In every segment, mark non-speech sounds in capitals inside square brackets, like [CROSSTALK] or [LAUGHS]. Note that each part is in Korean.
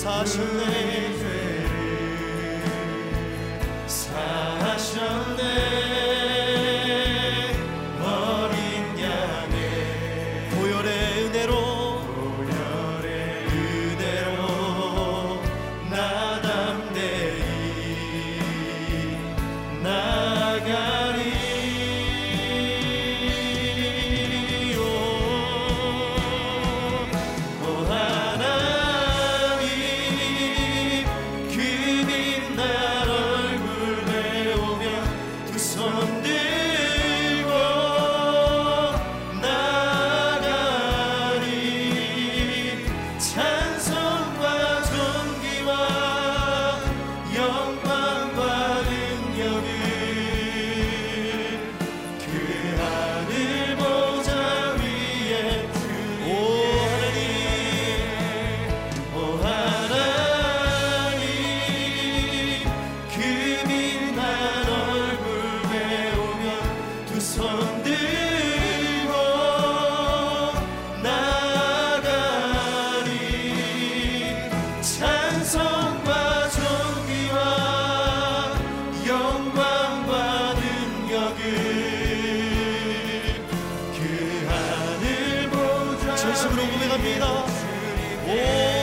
사실래 진심으로 고백합니다. 오.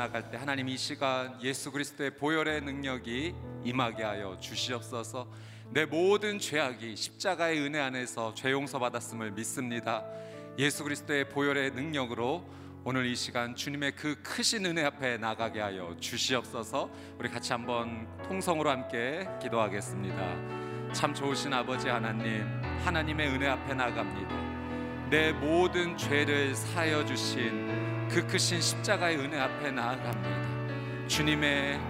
나갈 때 하나님 이 시간 예수 그리스도의 보혈의 능력이 임하게 하여 주시옵소서. 내 모든 죄악이 십자가의 은혜 안에서 죄 용서 받았음을 믿습니다. 예수 그리스도의 보혈의 능력으로 오늘 이 시간 주님의 그 크신 은혜 앞에 나가게 하여 주시옵소서. 우리 같이 한번 통성으로 함께 기도하겠습니다. 참 좋으신 아버지 하나님, 하나님의 은혜 앞에 나갑니다. 내 모든 죄를 사여 주신 그 크신 십자가의 은혜 앞에 나아갑니다. 주님의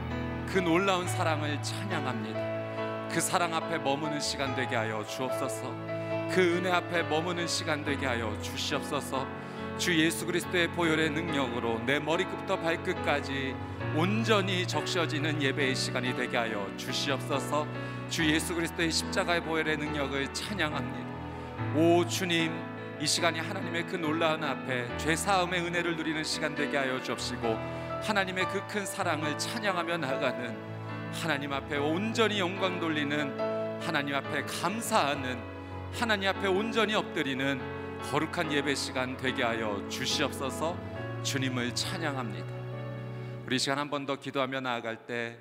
그 놀라운 사랑을 찬양합니다. 그 사랑 앞에 머무는 시간 되게 하여 주옵소서. 그 은혜 앞에 머무는 시간 되게 하여 주시옵소서. 주 예수 그리스도의 보혈의 능력으로 내 머리끝부터 발끝까지 온전히 적셔지는 예배의 시간이 되게 하여 주시옵소서. 주 예수 그리스도의 십자가의 보혈의 능력을 찬양합니다. 오 주님, 이 시간이 하나님의 그 놀라운 앞에 죄 사함의 은혜를 누리는 시간 되게 하여 주옵시고 하나님의 그 큰 사랑을 찬양하며 나가는 하나님 앞에 온전히 영광 돌리는 하나님 앞에 감사하는 하나님 앞에 온전히 엎드리는 거룩한 예배 시간 되게 하여 주시옵소서 주님을 찬양합니다. 우리 시간 한 번 더 기도하며 나아갈 때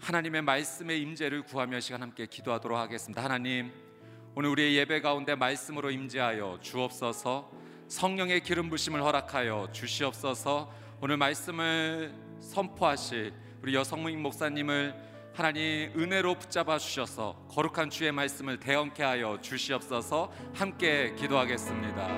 하나님의 말씀의 임재를 구하며 시간 함께 기도하도록 하겠습니다. 하나님 오늘 우리의 예배 가운데 말씀으로 임재하여 주옵소서 성령의 기름 부심을 허락하여 주시옵소서 오늘 말씀을 선포하실 우리 여성무인 목사님을 하나님 은혜로 붙잡아 주셔서 거룩한 주의 말씀을 대언케 하여 주시옵소서 함께 기도하겠습니다.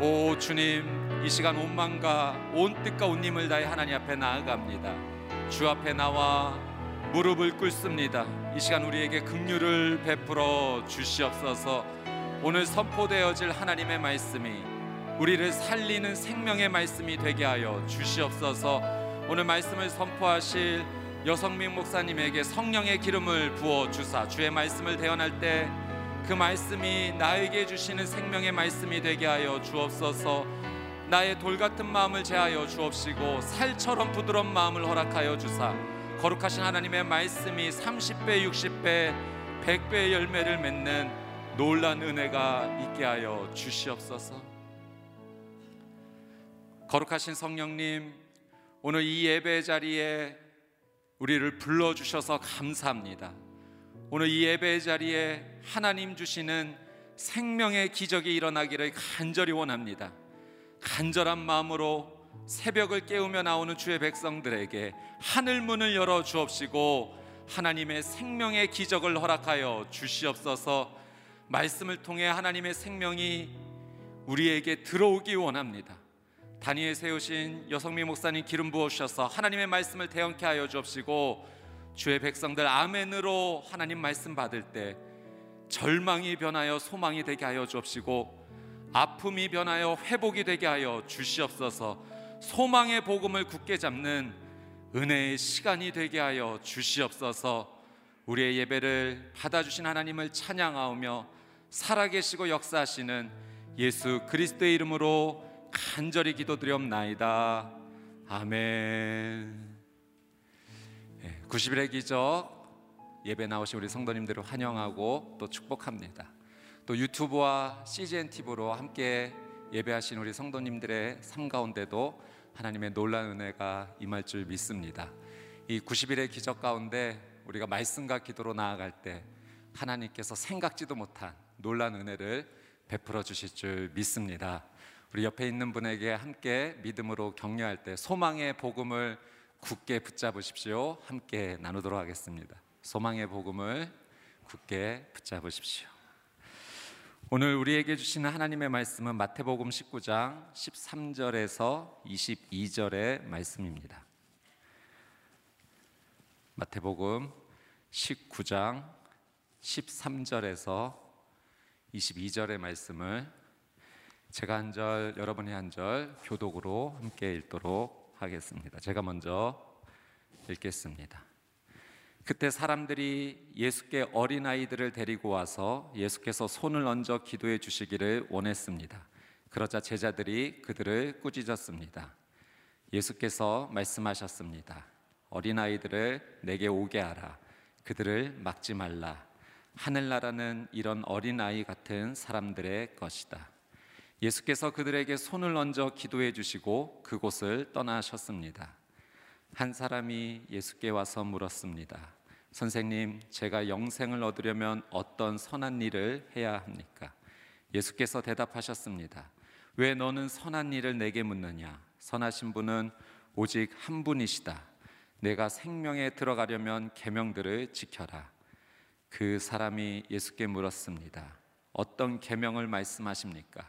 오 주님 이 시간 온 마음과 온 뜻과 온 힘을 다해 하나님 앞에 나아갑니다. 주 앞에 나와 무릎을 꿇습니다. 이 시간 우리에게 긍휼을 베풀어 주시옵소서. 오늘 선포되어질 하나님의 말씀이 우리를 살리는 생명의 말씀이 되게 하여 주시옵소서. 오늘 말씀을 선포하실 여성민 목사님에게 성령의 기름을 부어 주사 주의 말씀을 대언할 때 그 말씀이 나에게 주시는 생명의 말씀이 되게 하여 주옵소서. 나의 돌 같은 마음을 제하여 주옵시고 살처럼 부드러운 마음을 허락하여 주사 거룩하신 하나님의 말씀이 30배, 60배, 100배의 열매를 맺는 놀란 은혜가 있게 하여 주시옵소서. 거룩하신 성령님, 오늘 이 예배 자리에 우리를 불러 주셔서 감사합니다. 오늘 이 예배 자리에 하나님 주시는 생명의 기적이 일어나기를 간절히 원합니다. 간절한 마음으로 새벽을 깨우며 나오는 주의 백성들에게 하늘 문을 열어 주옵시고 하나님의 생명의 기적을 허락하여 주시옵소서. 말씀을 통해 하나님의 생명이 우리에게 들어오기 원합니다. 다니엘 세우신 여성미 목사님 기름 부어 주셔서 하나님의 말씀을 대언케 하여 주옵시고 주의 백성들 아멘으로 하나님 말씀 받을 때 절망이 변하여 소망이 되게 하여 주옵시고 아픔이 변하여 회복이 되게 하여 주시옵소서. 소망의 복음을 굳게 잡는 은혜의 시간이 되게 하여 주시옵소서. 우리의 예배를 받아주신 하나님을 찬양하오며 살아계시고 역사하시는 예수 그리스도의 이름으로 간절히 기도드리옵나이다. 아멘. 90일의 기적 예배 나오신 우리 성도님들을 환영하고 또 축복합니다. 또 유튜브와 CGN TV로 함께 예배하신 우리 성도님들의 삶 가운데도 하나님의 놀라운 은혜가 임할 줄 믿습니다. 이 90일의 기적 가운데 우리가 말씀과 기도로 나아갈 때 하나님께서 생각지도 못한 놀라운 은혜를 베풀어 주실 줄 믿습니다. 우리 옆에 있는 분에게 함께 믿음으로 격려할 때 소망의 복음을 굳게 붙잡으십시오. 함께 나누도록 하겠습니다. 소망의 복음을 굳게 붙잡으십시오. 오늘 우리에게 주시는 하나님의 말씀은 마태복음 19장 13절에서 22절의 말씀입니다. 마태복음 19장 13절에서 22절의 말씀을 제가 한 절, 여러분이 한 절 교독으로 함께 읽도록 하겠습니다. 제가 먼저 읽겠습니다. 그때 사람들이 예수께 어린아이들을 데리고 와서 예수께서 손을 얹어 기도해 주시기를 원했습니다. 그러자 제자들이 그들을 꾸짖었습니다. 예수께서 말씀하셨습니다. 어린아이들을 내게 오게 하라. 그들을 막지 말라. 하늘나라는 이런 어린아이 같은 사람들의 것이다. 예수께서 그들에게 손을 얹어 기도해 주시고 그곳을 떠나셨습니다. 한 사람이 예수께 와서 물었습니다. 선생님, 제가 영생을 얻으려면 어떤 선한 일을 해야 합니까? 예수께서 대답하셨습니다. 왜 너는 선한 일을 내게 묻느냐? 선하신 분은 오직 한 분이시다. 내가 생명에 들어가려면 계명들을 지켜라. 그 사람이 예수께 물었습니다. 어떤 계명을 말씀하십니까?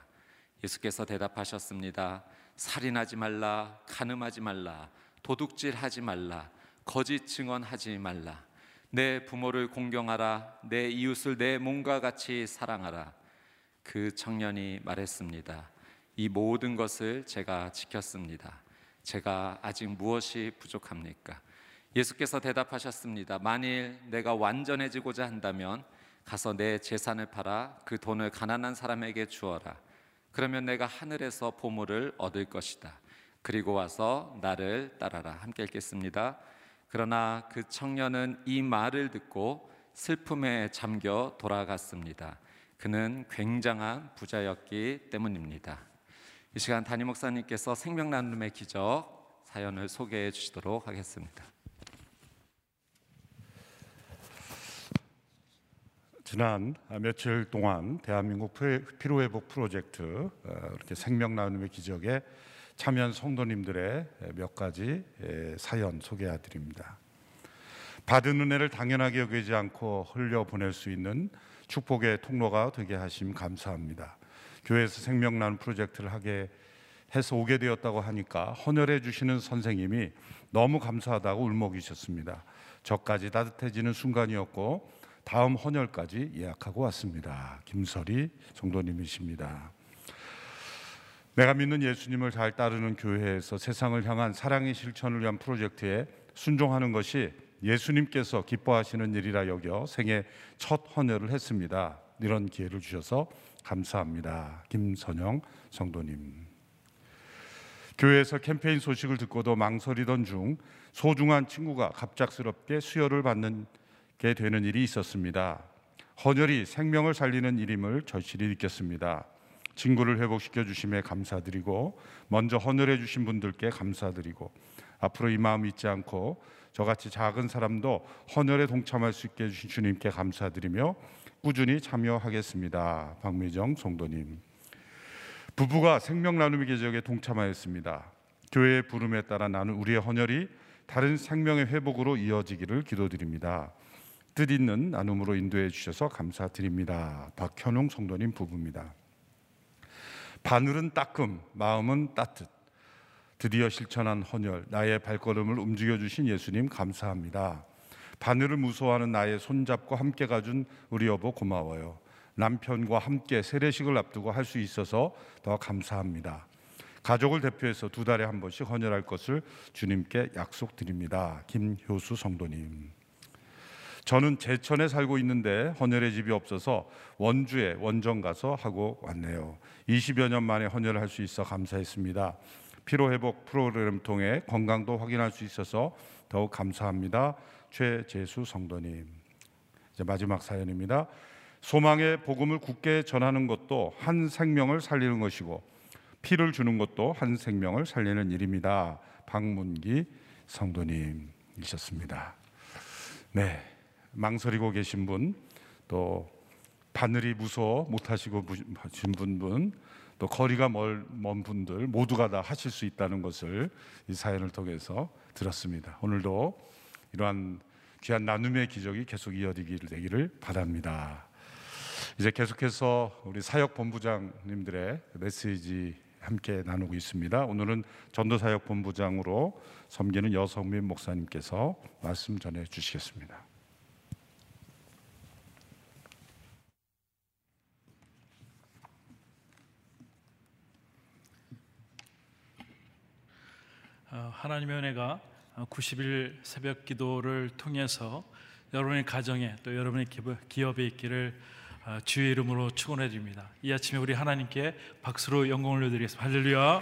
예수께서 대답하셨습니다. 살인하지 말라, 간음하지 말라, 도둑질 하지 말라, 거짓 증언하지 말라. 내 부모를 공경하라, 내 이웃을 내 몸과 같이 사랑하라. 그 청년이 말했습니다. 이 모든 것을 제가 지켰습니다. 제가 아직 무엇이 부족합니까? 예수께서 대답하셨습니다. 만일 내가 완전해지고자 한다면 가서 내 재산을 팔아 그 돈을 가난한 사람에게 주어라. 그러면 내가 하늘에서 보물을 얻을 것이다. 그리고 와서 나를 따라라. 함께 읽겠습니다. 그러나 그 청년은 이 말을 듣고 슬픔에 잠겨 돌아갔습니다. 그는 굉장한 부자였기 때문입니다. 이 시간 담임 목사님께서 생명 나눔의 기적 사연을 소개해 주시도록 하겠습니다. 지난 며칠 동안 대한민국 피로회복 프로젝트 어, 이렇게 생명 나눔의 기적에 참여한 성도님들의 몇 가지 사연 소개해 드립니다. 받은 은혜를 당연하게 여기지 않고 흘려 보낼 수 있는 축복의 통로가 되게 하심 감사합니다. 교회에서 생명 나눔 프로젝트를 하게 해서 오게 되었다고 하니까 헌혈해 주시는 선생님이 너무 감사하다고 울먹이셨습니다. 저까지 따뜻해지는 순간이었고 다음 헌혈까지 예약하고 왔습니다. 김설이 성도님이십니다. 내가 믿는 예수님을 잘 따르는 교회에서 세상을 향한 사랑의 실천을 위한 프로젝트에 순종하는 것이 예수님께서 기뻐하시는 일이라 여겨 생애 첫 헌혈을 했습니다. 이런 기회를 주셔서 감사합니다. 김선영 성도님. 교회에서 캠페인 소식을 듣고도 망설이던 중 소중한 친구가 갑작스럽게 수혈을 받는 게 되는 일이 있었습니다. 헌혈이 생명을 살리는 일임을 절실히 느꼈습니다. 친구를 회복시켜 주심에 감사드리고 먼저 헌혈해 주신 분들께 감사드리고 앞으로 이 마음 잊지 않고 저같이 작은 사람도 헌혈에 동참할 수 있게 해주신 주님께 감사드리며 꾸준히 참여하겠습니다. 박미정 성도님. 부부가 생명 나눔의 계적에 동참하였습니다. 교회의 부름에 따라 나는 우리의 헌혈이 다른 생명의 회복으로 이어지기를 기도드립니다. 뜻 있는 나눔으로 인도해 주셔서 감사드립니다. 박현웅 성도님 부부입니다. 바늘은 따끔, 마음은 따뜻. 드디어 실천한 헌혈, 나의 발걸음을 움직여 주신 예수님 감사합니다. 바늘을 무서워하는 나의 손잡고 함께 가준 우리 여보 고마워요. 남편과 함께 세례식을 앞두고 할 수 있어서 더 감사합니다. 가족을 대표해서 두 달에 한 번씩 헌혈할 것을 주님께 약속드립니다. 김효수 성도님. 저는 제천에 살고 있는데 헌혈의 집이 없어서 원주에 원정 가서 하고 왔네요. 20여 년 만에 헌혈을 할 수 있어 감사했습니다. 피로 회복 프로그램 통해 건강도 확인할 수 있어서 더욱 감사합니다. 최재수 성도님. 이제 마지막 사연입니다. 소망의 복음을 굳게 전하는 것도 한 생명을 살리는 것이고 피를 주는 것도 한 생명을 살리는 일입니다. 박문기 성도님이셨습니다. 네. 망설이고 계신 분, 또 바늘이 무서워 못하시고 하신 분분, 또 거리가 멀, 먼 분들 모두가 다 하실 수 있다는 것을 이 사연을 통해서 들었습니다. 오늘도 이러한 귀한 나눔의 기적이 계속 이어지기를 되기를 바랍니다. 이제 계속해서 우리 사역 본부장님들의 메시지 함께 나누고 있습니다. 오늘은 전도사역 본부장으로 섬기는 여성민 목사님께서 말씀 전해 주시겠습니다. 하나님의 은혜가 90일 새벽 기도를 통해서 여러분의 가정에 또 여러분의 기업에 있기를 어, 주의 이름으로 축원해 드립니다. 이 아침에 우리 하나님께 박수로 영광을 올려드리겠습니다. 할렐루야.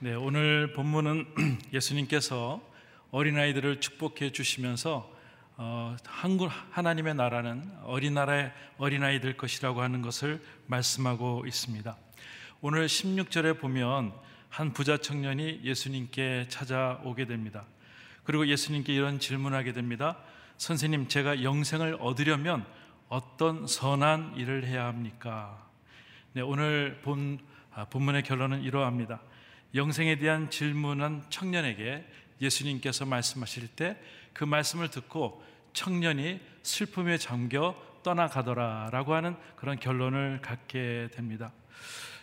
네, 오늘 본문은 [CLEARS THROAT] 예수님께서 어린아이들을 축복해 주시면서 어, 한국 하나님의 나라는 어린 나라의 어린아이 될 것이라고 하는 것을 말씀하고 있습니다. 오늘 16절에 보면 한 부자 청년이 예수님께 찾아오게 됩니다. 그리고 예수님께 이런 질문하게 됩니다. 선생님, 제가 영생을 얻으려면 어떤 선한 일을 해야 합니까? 네, 오늘 본 아, 본문의 결론은 이러합니다. 영생에 대한 질문한 청년에게 예수님께서 말씀하실 때 그 말씀을 듣고 청년이 슬픔에 잠겨 떠나가더라라고 하는 그런 결론을 갖게 됩니다.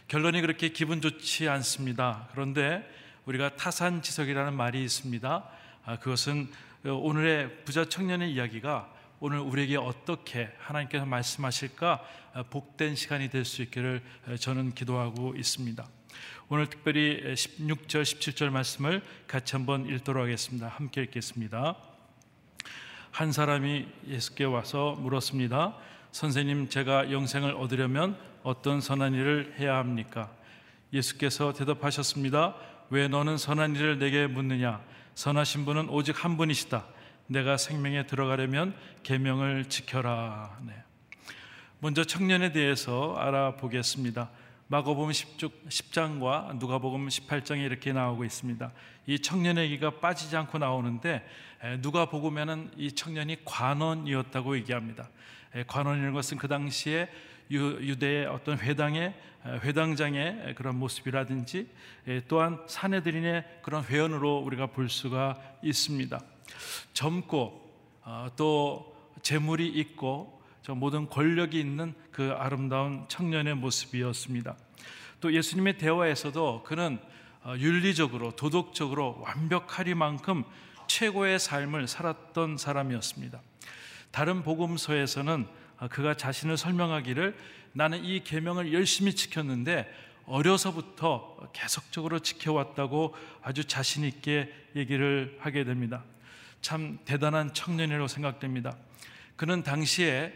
결론이 그렇게 기분 좋지 않습니다. 그런데 우리가 타산지석이라는 말이 있습니다. 아, 그것은 오늘의 부자 청년의 이야기가 오늘 우리에게 어떻게 하나님께서 말씀하실까 아, 복된 시간이 될 수 있기를 저는 기도하고 있습니다. 오늘 특별히 16절, 17절 말씀을 같이 한번 읽도록 하겠습니다. 함께 읽겠습니다. 한 사람이 예수께 와서 물었습니다. 선생님, 제가 영생을 얻으려면 어떤 선한 일을 해야 합니까? 예수께서 대답하셨습니다. 왜 너는 선한 일을 내게 묻느냐? 선하신 분은 오직 한 분이시다. 내가 생명에 들어가려면 계명을 지켜라. 네. 먼저 청년에 대해서 알아보겠습니다. 마가복음 10장과 누가복음 18장에 이렇게 나오고 있습니다. 이 청년의 얘기가 빠지지 않고 나오는데 누가복음에는 이 청년이 관원이었다고 얘기합니다. 관원이라는 것은 그 당시에 유대의 어떤 회당의 회당장의 그런 모습이라든지 또한 사내들인의 그런 회원으로 우리가 볼 수가 있습니다. 젊고 어, 또 재물이 있고 모든 권력이 있는 그 아름다운 청년의 모습이었습니다. 또 예수님의 대화에서도 그는 어, 윤리적으로 도덕적으로 완벽하리만큼 최고의 삶을 살았던 사람이었습니다. 다른 복음서에서는 어, 그가 자신을 설명하기를 나는 이 계명을 열심히 지켰는데 어려서부터 계속적으로 지켜왔다고 아주 자신 있게 얘기를 하게 됩니다. 참 대단한 청년이라고 생각됩니다. 그는 당시에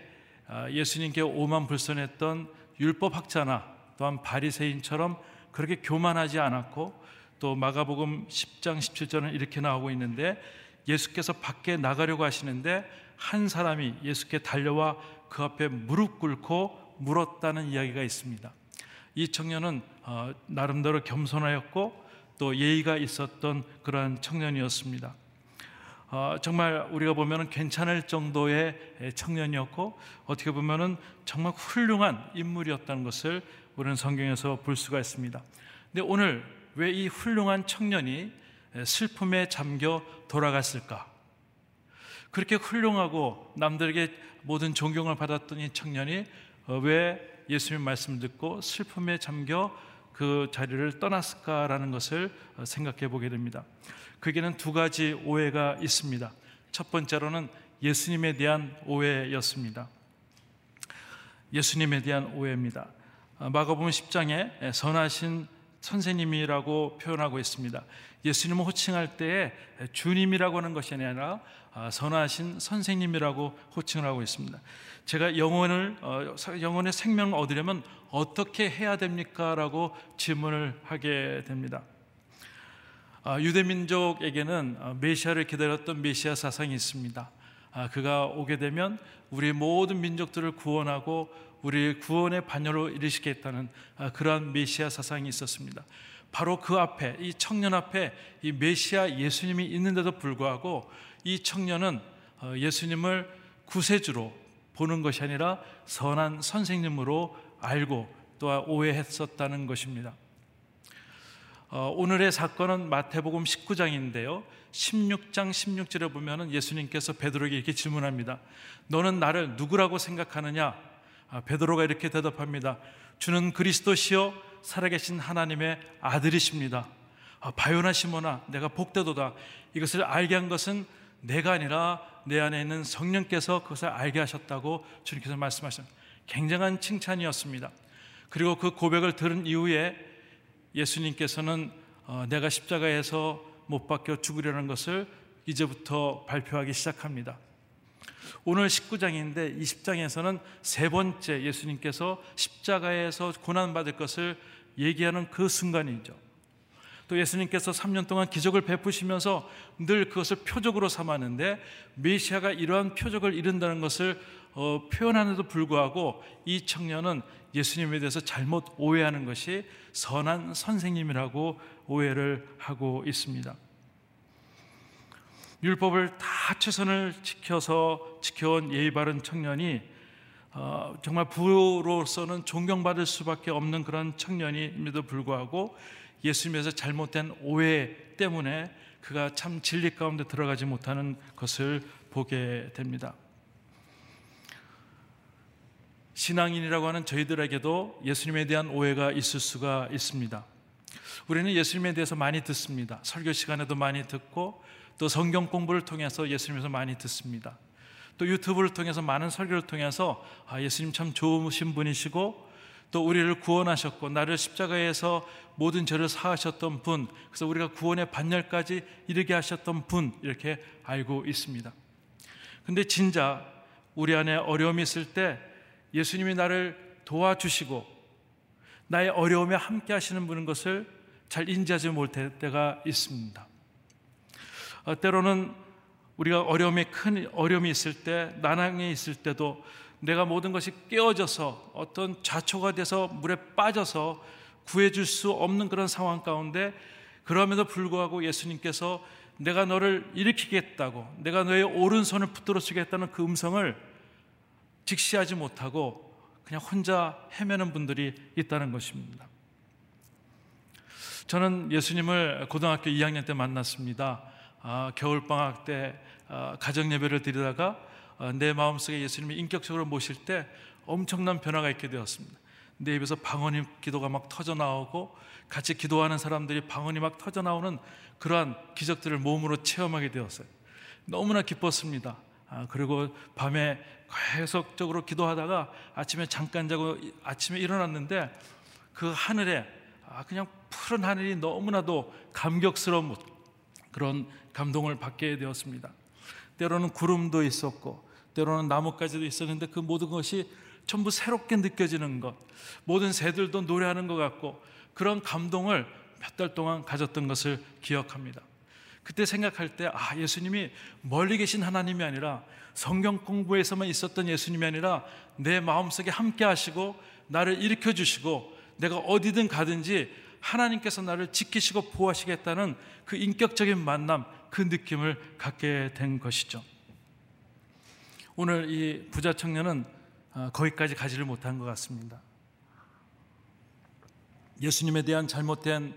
아, 예수님께 오만 불선했던 율법학자나 또한 바리새인처럼 그렇게 교만하지 않았고 또 마가복음 10장 17절은 이렇게 나오고 있는데 예수께서 밖에 나가려고 하시는데 한 사람이 예수께 달려와 그 앞에 무릎 꿇고 물었다는 이야기가 있습니다. 이 청년은 어, 나름대로 겸손하였고 또 예의가 있었던 그러한 청년이었습니다. 어, 정말 우리가 보면 괜찮을 정도의 청년이었고 어떻게 보면 정말 훌륭한 인물이었다는 것을 우리는 성경에서 볼 수가 있습니다. 근데 오늘 왜 이 훌륭한 청년이 슬픔에 잠겨 돌아갔을까? 그렇게 훌륭하고 남들에게 모든 존경을 받았던 이 청년이 어, 왜 예수님 말씀 듣고 슬픔에 잠겨 그 자리를 떠났을까라는 것을 어, 생각해 보게 됩니다. 그게는 두 가지 오해가 있습니다. 첫 번째로는 예수님에 대한 오해였습니다. 예수님에 대한 오해입니다. 어, 마가복음 10장에 선하신 선생님이라고 표현하고 있습니다. 예수님을 호칭할 때에 주님이라고 하는 것이 아니라 아, 선하신 선생님이라고 호칭을 하고 있습니다. 제가 영혼을 어, 영혼의 생명을 얻으려면 어떻게 해야 됩니까?라고 질문을 하게 됩니다. 아, 유대 민족에게는 어, 메시아를 기다렸던 메시아 사상이 있습니다. 아, 그가 오게 되면 우리 모든 민족들을 구원하고 우리 구원의 반열로 이르시겠다는 그러한 메시아 사상이 있었습니다. 바로 그 앞에 이 청년 앞에 이 메시아 예수님이 있는데도 불구하고 이 청년은 어, 예수님을 구세주로 보는 것이 아니라 선한 선생님으로 알고 또 오해했었다는 것입니다. 어, 오늘의 사건은 마태복음 19장인데요. 16장 16절에 보면은 예수님께서 베드로에게 이렇게 질문합니다. 너는 나를 누구라고 생각하느냐? 아, 베드로가 이렇게 대답합니다. 주는 그리스도시요 살아계신 하나님의 아들이십니다. 아, 바요나 시모나 내가 복되도다. 이것을 알게 한 것은 내가 아니라 내 안에 있는 성령께서 그것을 알게 하셨다고 주님께서 말씀하셨습니다. 굉장한 칭찬이었습니다. 그리고 그 고백을 들은 이후에 예수님께서는 어, 내가 십자가에서 못 박혀 죽으려는 것을 이제부터 발표하기 시작합니다. 오늘 19장인데 20장에서는 세 번째 예수님께서 십자가에서 고난받을 것을 얘기하는 그 순간이죠. 또 예수님께서 3년 동안 기적을 베푸시면서 늘 그것을 표적으로 삼았는데 메시아가 이러한 표적을 이룬다는 것을 어, 표현하는데도 불구하고 이 청년은 예수님에 대해서 잘못 오해하는 것이 선한 선생님이라고 오해를 하고 있습니다. 율법을 다 최선을 지켜서 지켜온 예의 바른 청년이 어, 정말 부로서는 존경받을 수밖에 없는 그런 청년임에도 불구하고 예수님에서 잘못된 오해 때문에 그가 참 진리 가운데 들어가지 못하는 것을 보게 됩니다. 신앙인이라고 하는 저희들에게도 예수님에 대한 오해가 있을 수가 있습니다. 우리는 예수님에 대해서 많이 듣습니다. 설교 시간에도 많이 듣고 또 성경 공부를 통해서 예수님에서 많이 듣습니다. 또 유튜브를 통해서 많은 설교를 통해서 아, 예수님 참 좋으신 분이시고 또 우리를 구원하셨고 나를 십자가에서 모든 죄를 사하셨던 분 그래서 우리가 구원의 반열까지 이르게 하셨던 분 이렇게 알고 있습니다. 근데 진짜 우리 안에 어려움이 있을 때 예수님이 나를 도와주시고 나의 어려움에 함께 하시는 분인 것을 잘 인지하지 못할 때가 있습니다. 어, 때로는 우리가 어려움이 큰 어려움이 있을 때, 난항에 있을 때도 내가 모든 것이 깨어져서 어떤 좌초가 돼서 물에 빠져서 구해줄 수 없는 그런 상황 가운데 그럼에도 불구하고 예수님께서 내가 너를 일으키겠다고, 내가 너의 오른손을 붙들어 주겠다는 그 음성을 직시하지 못하고 그냥 혼자 헤매는 분들이 있다는 것입니다. 저는 예수님을 고등학교 2학년 때 만났습니다. 아, 겨울 방학 때 아, 가정 예배를 드리다가 아, 내 마음속에 예수님이 인격적으로 모실 때 엄청난 변화가 있게 되었습니다. 내 입에서 방언이 기도가 막 터져 나오고 같이 기도하는 사람들이 방언이 막 터져 나오는 그러한 기적들을 몸으로 체험하게 되었어요. 너무나 기뻤습니다. 아, 그리고 밤에 계속적으로 기도하다가 아침에 잠깐 자고 아침에 일어났는데 그 하늘에 아, 그냥 푸른 하늘이 너무나도 감격스러운 그런 감동을 받게 되었습니다. 때로는 구름도 있었고 때로는 나뭇가지도 있었는데 그 모든 것이 전부 새롭게 느껴지는 것, 모든 새들도 노래하는 것 같고 그런 감동을 몇 달 동안 가졌던 것을 기억합니다. 그때 생각할 때, 아, 예수님이 멀리 계신 하나님이 아니라 성경 공부에서만 있었던 예수님이 아니라 내 마음속에 함께 하시고 나를 일으켜 주시고 내가 어디든 가든지 하나님께서 나를 지키시고 보호하시겠다는 그 인격적인 만남, 그 느낌을 갖게 된 것이죠. 오늘 이 부자 청년은 어, 거기까지 가지를 못한 것 같습니다. 예수님에 대한 잘못된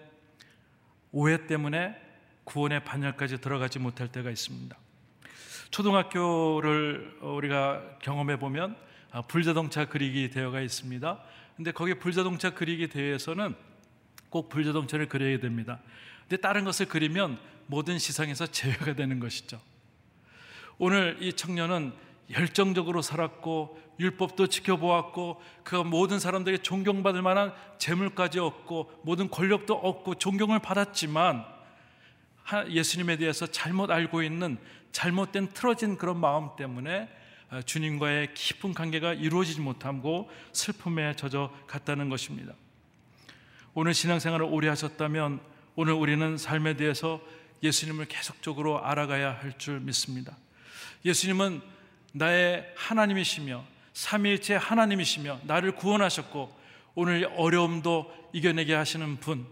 오해 때문에 구원의 반열까지 들어가지 못할 때가 있습니다. 초등학교를 우리가 경험해 보면 아, 불자동차 그리기 대회가 있습니다. 근데 거기 불자동차 그리기 대회에서는 꼭 불자동차를 그려야 됩니다. 근데 다른 것을 그리면 모든 시상에서 제외가 되는 것이죠. 오늘 이 청년은 열정적으로 살았고 율법도 지켜보았고 그 모든 사람들에게 존경받을 만한 재물까지 얻고 모든 권력도 얻고 존경을 받았지만 예수님에 대해서 잘못 알고 있는 잘못된 틀어진 그런 마음 때문에 어, 주님과의 깊은 관계가 이루어지지 못하고 슬픔에 젖어 갔다는 것입니다. 오늘 신앙생활을 오래 하셨다면 오늘 우리는 삶에 대해서 예수님을 계속적으로 알아가야 할 줄 믿습니다. 예수님은 나의 하나님이시며 삼위일체 하나님이시며 나를 구원하셨고 오늘 어려움도 이겨내게 하시는 분.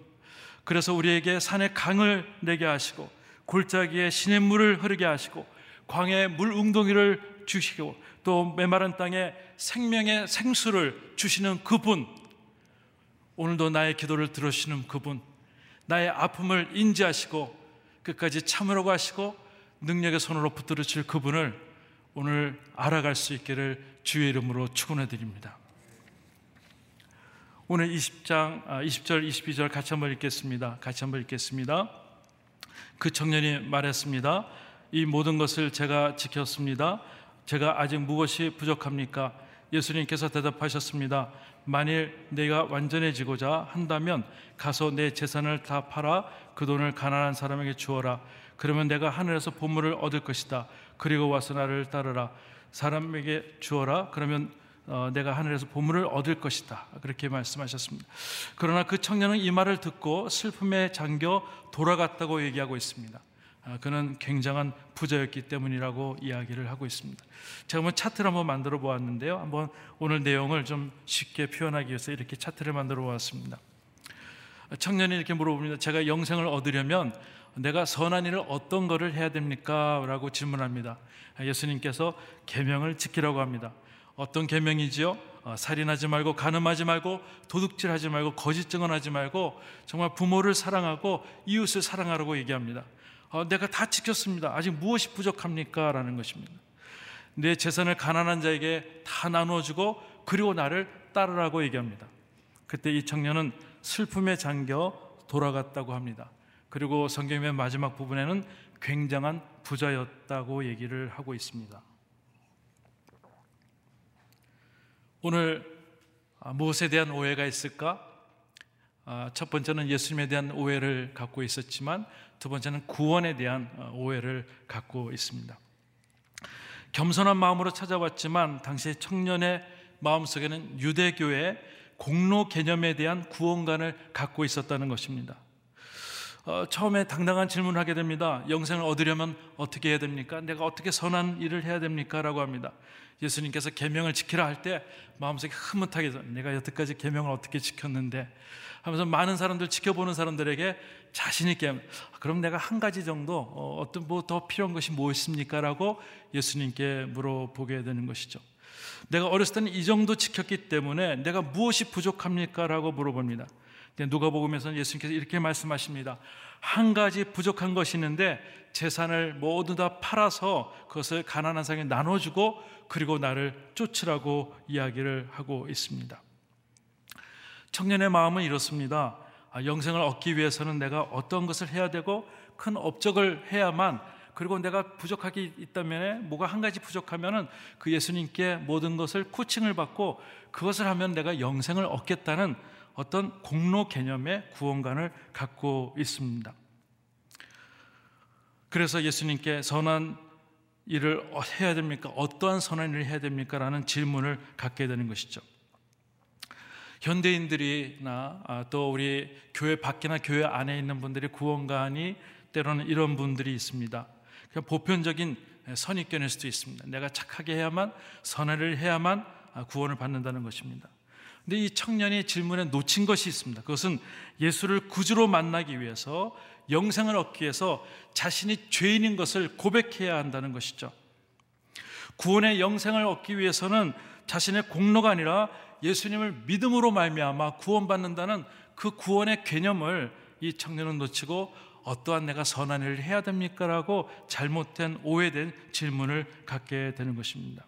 그래서 우리에게 산에 강을 내게 하시고 골짜기에 시냇물을 흐르게 하시고 광야에 물 웅덩이를 주시고 또 메마른 땅에 생명의 생수를 주시는 그분 오늘도 나의 기도를 들으시는 그분 나의 아픔을 인지하시고 끝까지 참으라고 하시고 능력의 손으로 붙들으실 그분을 오늘 알아갈 수 있기를 주의 이름으로 축원해 드립니다. 오늘 20장 20절 22절 같이 한번 읽겠습니다. 같이 한번 읽겠습니다. 그 청년이 말했습니다. 이 모든 것을 제가 지켰습니다. 제가 아직 무엇이 부족합니까? 예수님께서 대답하셨습니다. 만일 내가 완전해지고자 한다면 가서 내 재산을 다 팔아 그 돈을 가난한 사람에게 주어라. 그러면 내가 하늘에서 보물을 얻을 것이다. 그리고 와서 나를 따르라. 사람에게 주어라. 그러면 어, 내가 하늘에서 보물을 얻을 것이다. 그렇게 말씀하셨습니다. 그러나 그 청년은 이 말을 듣고 슬픔에 잠겨 돌아갔다고 얘기하고 있습니다. 아, 그는 굉장한 부자였기 때문이라고 이야기를 하고 있습니다. 제가 한번 차트를 한번 만들어 보았는데요. 한번 오늘 내용을 좀 쉽게 표현하기 위해서 이렇게 차트를 만들어 보았습니다. 청년이 이렇게 물어봅니다. 제가 영생을 얻으려면 내가 선한 일을 어떤 것을 해야 됩니까? 라고 질문합니다. 예수님께서 계명을 지키라고 합니다. 어떤 계명이지요? 어, 살인하지 말고 가늠하지 말고 도둑질하지 말고 거짓 증언하지 말고 정말 부모를 사랑하고 이웃을 사랑하라고 얘기합니다. 어, 내가 다 지켰습니다. 아직 무엇이 부족합니까? 라는 것입니다. 내 재산을 가난한 자에게 다 나눠주고 그리고 나를 따르라고 얘기합니다. 그때 이 청년은 슬픔에 잠겨 돌아갔다고 합니다. 그리고 성경의 마지막 부분에는 굉장한 부자였다고 얘기를 하고 있습니다. 오늘 아, 무엇에 대한 오해가 있을까? 아, 첫 번째는 예수님에 대한 오해를 갖고 있었지만 두 번째는 구원에 대한 어, 오해를 갖고 있습니다. 겸손한 마음으로 찾아왔지만 당시 청년의 마음속에는 유대교의 공로 개념에 대한 구원관을 갖고 있었다는 것입니다. 어, 처음에 당당한 질문을 하게 됩니다. 영생을 얻으려면 어떻게 해야 됩니까? 내가 어떻게 선한 일을 해야 됩니까? 라고 합니다. 예수님께서 계명을 지키라 할 때 마음속에 흐뭇하게 내가 여태까지 계명을 어떻게 지켰는데 하면서 많은 사람들 지켜보는 사람들에게 자신 있게 아, 그럼 내가 한 가지 정도 어, 어떤 뭐 더 필요한 것이 무엇입니까라고 예수님께 물어보게 되는 것이죠. 내가 어렸을 때는 이 정도 지켰기 때문에 내가 무엇이 부족합니까라고 물어봅니다. 누가복음에서는 예수님께서 이렇게 말씀하십니다. 한 가지 부족한 것이 있는데 재산을 모두 다 팔아서 그것을 가난한 사람에게 나눠주고 그리고 나를 쫓으라고 이야기를 하고 있습니다. 청년의 마음은 이렇습니다. 아, 영생을 얻기 위해서는 내가 어떤 것을 해야 되고 큰 업적을 해야만 그리고 내가 부족하게 있다면 뭐가 한 가지 부족하면은 그 예수님께 모든 것을 코칭을 받고 그것을 하면 내가 영생을 얻겠다는 어떤 공로 개념의 구원관을 갖고 있습니다. 그래서 예수님께 선한 일을 해야 됩니까? 어떠한 선한 일을 해야 됩니까? 라는 질문을 갖게 되는 것이죠. 현대인들이나 아, 또 우리 교회 밖이나 교회 안에 있는 분들이 구원관이 때로는 이런 분들이 있습니다. 그냥 보편적인 선입견일 수도 있습니다. 내가 착하게 해야만 선을 해야만 아, 구원을 받는다는 것입니다. 근데 이 청년이 질문에 놓친 것이 있습니다. 그것은 예수를 구주로 만나기 위해서 영생을 얻기 위해서 자신이 죄인인 것을 고백해야 한다는 것이죠. 구원의 영생을 얻기 위해서는 자신의 공로가 아니라 예수님을 믿음으로 말미암아 구원받는다는 그 구원의 개념을 이 청년은 놓치고 어떠한 내가 선한 일을 해야 됩니까라고 잘못된 오해된 질문을 갖게 되는 것입니다.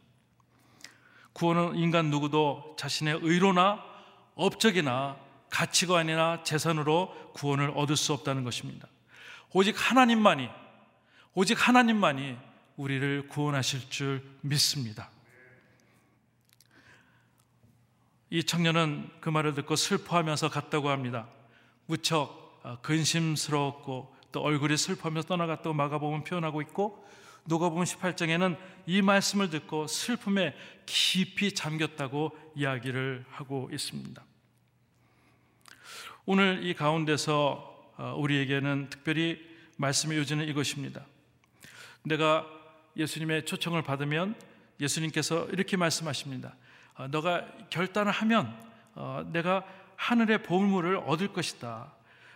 구원은 인간 누구도 자신의 의로나 업적이나 가치관이나 재산으로 구원을 얻을 수 없다는 것입니다. 오직 하나님만이 오직 하나님만이 우리를 구원하실 줄 믿습니다. 이 청년은 그 말을 듣고 슬퍼하면서 갔다고 합니다. 무척 어, 근심스러웠고 또 얼굴이 슬퍼하면서 떠나갔다고 마가복음 표현하고 있고 누가복음 18장에는 이 말씀을 듣고 슬픔에 깊이 잠겼다고 이야기를 하고 있습니다. 오늘 이 가운데서 어, 우리에게는 특별히 말씀의 요지는 이것입니다. 내가 예수님의 초청을 받으면 예수님께서 이렇게 말씀하십니다. 어, 너가 결단을 하면 어, 내가 하늘의 보물을 얻을 것이다.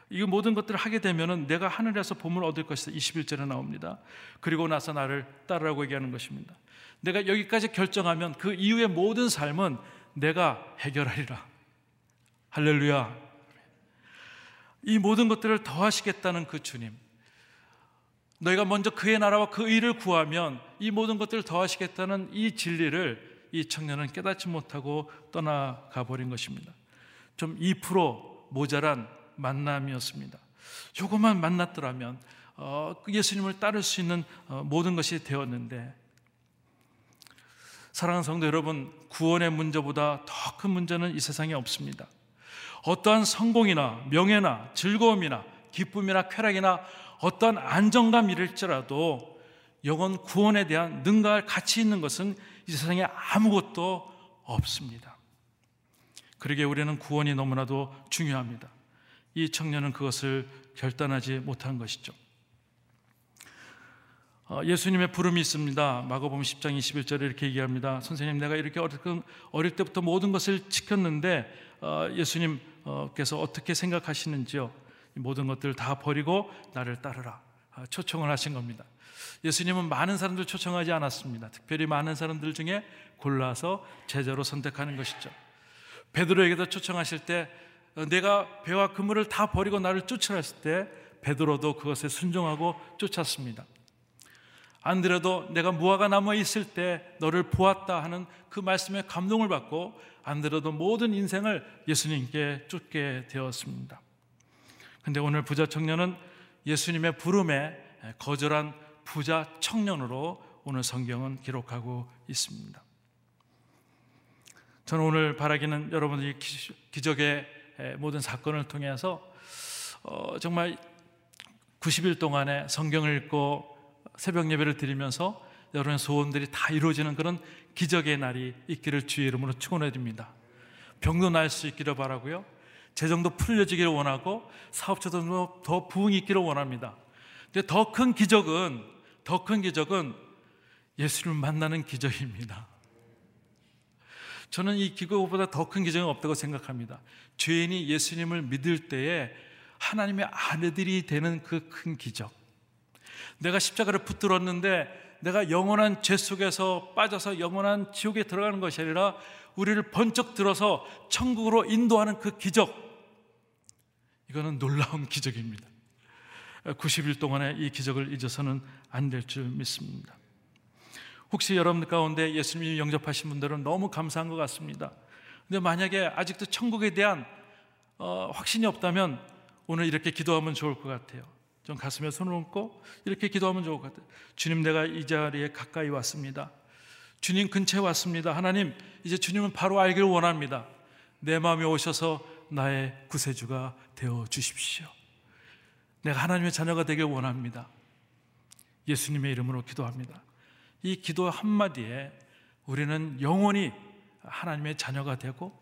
이 모든 것들을 하게 되면은 내가 하늘에서 보물을 얻을 것이다. 21절에 나옵니다. 그리고 나서 나를 따르라고 얘기하는 것입니다. 내가 여기까지 결정하면 그 이후의 모든 삶은 내가 해결하리라. 할렐루야. 이 모든 것들을 더하시겠다는 그 주님. 너희가 먼저 그의 나라와 그 의를 구하면 이 모든 것들을 더하시겠다는 이 진리를 이 청년은 깨닫지 못하고 떠나가 버린 것입니다. 좀 2% 모자란 만남이었습니다. 요것만 만났더라면 어, 그 예수님을 따를 수 있는 어, 모든 것이 되었는데 사랑하는 성도 여러분 구원의 문제보다 더 큰 문제는 이 세상에 없습니다. 어떠한 성공이나 명예나 즐거움이나 기쁨이나 쾌락이나 어떠한 안정감이랄지라도 영원 구원에 대한 능가할 가치 있는 것은 이 세상에 아무것도 없습니다. 그러게 우리는 구원이 너무나도 중요합니다. 이 청년은 그것을 결단하지 못한 것이죠. 어, 예수님의 부름이 있습니다. 마가복음 10장 21절에 이렇게 얘기합니다. 선생님, 내가 이렇게 어릴 때부터 모든 것을 지켰는데 어, 예수님께서 어떻게 생각하시는지요? 모든 것들 다 버리고 나를 따르라. 아, 초청을 하신 겁니다. 예수님은 많은 사람들 초청하지 않았습니다. 특별히 많은 사람들 중에 골라서 제자로 선택하는 것이죠. 베드로에게도 초청하실 때 어, 내가 배와 그물을 다 버리고 나를 쫓아갔을 때 베드로도 그것에 순종하고 쫓았습니다. 안드레도 내가 무화과 나무에 있을 때 너를 보았다 하는 그 말씀에 감동을 받고 안드레도 모든 인생을 예수님께 쫓게 되었습니다. 근데 오늘 부자 청년은 예수님의 부름에 거절한 부자 청년으로 오늘 성경은 기록하고 있습니다. 저는 오늘 바라기는 여러분들이 기적의 모든 사건을 통해서 어, 정말 90일 동안에 성경을 읽고 새벽 예배를 드리면서 여러분의 소원들이 다 이루어지는 그런 기적의 날이 있기를 주의 이름으로 축원해 드립니다. 병도 날 수 있기를 바라고요. 재정도 풀려지기를 원하고 사업자도 더 부흥이 있기를 원합니다. 근데 더 큰 기적은 더 큰 기적은 예수를 만나는 기적입니다. 저는 이 기적보다 더 큰 기적은 없다고 생각합니다. 죄인이 예수님을 믿을 때에 하나님의 아내들이 되는 그 큰 기적. 내가 십자가를 붙들었는데 내가 영원한 죄 속에서 빠져서 영원한 지옥에 들어가는 것이 아니라 우리를 번쩍 들어서 천국으로 인도하는 그 기적. 이거는 놀라운 기적입니다. 90일 동안에 이 기적을 잊어서는 안 될 줄 믿습니다. 혹시 여러분 가운데 예수님 영접하신 분들은 너무 감사한 것 같습니다. 근데 만약에 아직도 천국에 대한 어, 확신이 없다면 오늘 이렇게 기도하면 좋을 것 같아요. 좀 가슴에 손을 얹고 이렇게 기도하면 좋을 것 같아요. 주님, 내가 이 자리에 가까이 왔습니다. 주님 근처에 왔습니다. 하나님, 이제 주님은 바로 알기를 원합니다. 내 마음에 오셔서 나의 구세주가 되어 주십시오. 내가 하나님의 자녀가 되길 원합니다. 예수님의 이름으로 기도합니다. 이 기도 한마디에 우리는 영원히 하나님의 자녀가 되고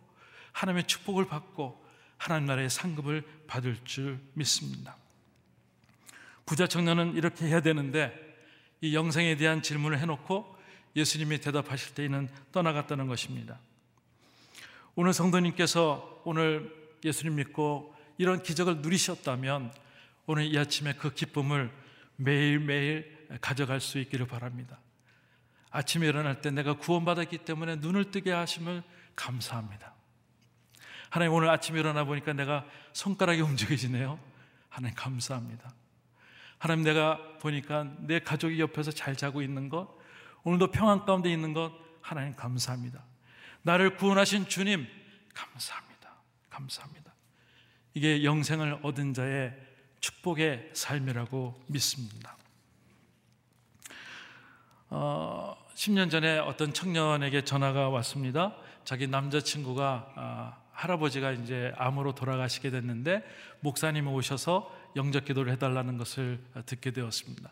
하나님의 축복을 받고 하나님 나라의 상급을 받을 줄 믿습니다. 부자 청년은 이렇게 해야 되는데 이 영생에 대한 질문을 해놓고 예수님이 대답하실 때에는 떠나갔다는 것입니다. 오늘 성도님께서 오늘 예수님 믿고 이런 기적을 누리셨다면 오늘 이 아침에 그 기쁨을 매일매일 가져갈 수 있기를 바랍니다. 아침에 일어날 때 내가 구원받았기 때문에 눈을 뜨게 하심을 감사합니다. 하나님 오늘 아침에 일어나 보니까 내가 손가락이 움직여지네요. 하나님 감사합니다. 하나님 내가 보니까 내 가족이 옆에서 잘 자고 있는 것, 오늘도 평안 가운데 있는 것, 하나님 감사합니다. 나를 구원하신 주님, 감사합니다. 감사합니다. 이게 영생을 얻은 자의 축복의 삶이라고 믿습니다. 어, 10년 전에 어떤 청년에게 전화가 왔습니다. 자기 남자친구가 아, 할아버지가 이제 암으로 돌아가시게 됐는데 목사님이 오셔서 영적 기도를 해달라는 것을 듣게 되었습니다.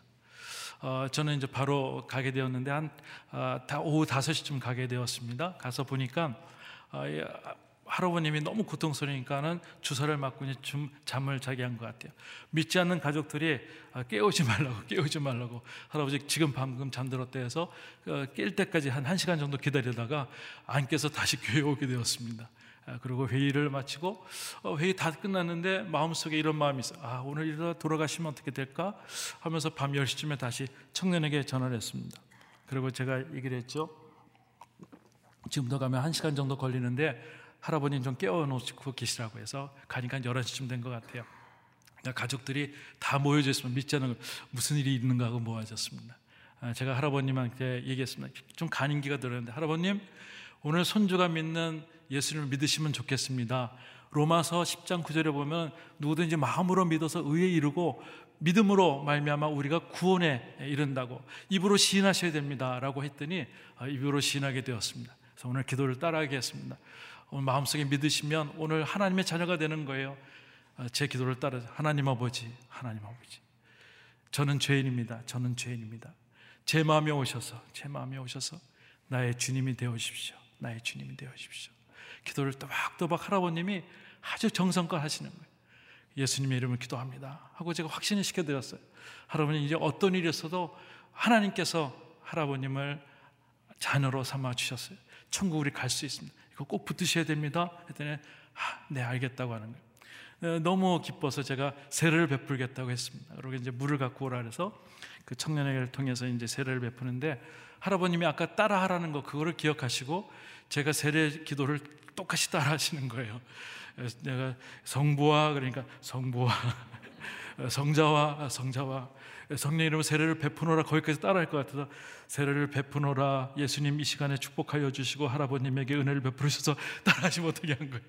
어, 저는 이제 바로 가게 되었는데 한 어, 오후 5시쯤 가게 되었습니다. 가서 보니까 어, 할아버님이 너무 고통스러우니까는 주사를 맞고 좀 잠을 자게 한 것 같아요. 믿지 않는 가족들이 아, 깨우지 말라고 [LAUGHS] 깨우지 말라고 할아버지 지금 방금 잠들었대 해서 어, 깰 때까지 한 1시간 정도 기다리다가 안 깨서 다시 교회 오게 되었습니다. 아, 그리고 회의를 마치고 어, 회의 다 끝났는데 마음속에 이런 마음이 있어. 아, 오늘 이러다 돌아가시면 어떻게 될까? 하면서 밤 10시쯤에 다시 청년에게 전화를 했습니다. 그리고 제가 얘기를 했죠. 지금도 가면 1시간 정도 걸리는데 할아버님 좀 깨워놓고 계시라고 해서 가니까 11시쯤 된 것 같아요. 가족들이 다 모여져 있으면 믿지 않는 무슨 일이 있는가 하고 모아졌습니다. 아, 제가 할아버님한테 얘기했습니다. 좀 간인기가 들었는데 할아버님 오늘 손주가 믿는 예수님을 믿으시면 좋겠습니다. 로마서 10장 9절에 보면 누구든지 마음으로 믿어서 의에 이르고 믿음으로 말미암아 우리가 구원에 이른다고 입으로 시인하셔야 됩니다라고 했더니 아, 입으로 시인하게 되었습니다. 그래서 오늘 기도를 따라하겠습니다. 오늘 마음속에 믿으시면 오늘 하나님의 자녀가 되는 거예요. 아, 제 기도를 따라 하나님 아버지, 하나님 아버지. 저는 죄인입니다. 저는 죄인입니다. 제 마음에 오셔서 제 마음에 오셔서 나의 주님이 되어 주십시오. 나의 주님이 되어 주십시오. 기도를 또박또박 할아버님이 아주 정성껏 하시는 거예요. 예수님의 이름을 기도합니다. 하고 제가 확신을 시켜드렸어요. 할아버님 이제 어떤 일이 있어도 하나님께서 할아버님을 자녀로 삼아 주셨어요. 천국으로 갈수 있습니다. 이거 꼭 붙으셔야 됩니다. 했더니 아, 네 알겠다고 하는 거예요. 어, 너무 기뻐서 제가 세례를 베풀겠다고 했습니다. 그리고 이제 물을 갖고 오라 그래서 그 청년회를 통해서 이제 세례를 베푸는데 할아버님이 아까 따라하라는 거 그거를 기억하시고 제가 세례 기도를 똑같이 따라 하시는 거예요. 내가 성부와 그러니까 성부와 [LAUGHS] 성자와 성자와 성령 이름으로 세례를 베푸노라 거기까지 따라할 것 같아서 세례를 베푸노라 예수님 이 시간에 축복하여 주시고 할아버님에게 은혜를 베풀으셔서 [LAUGHS] 따라하지 못하게 한 거예요.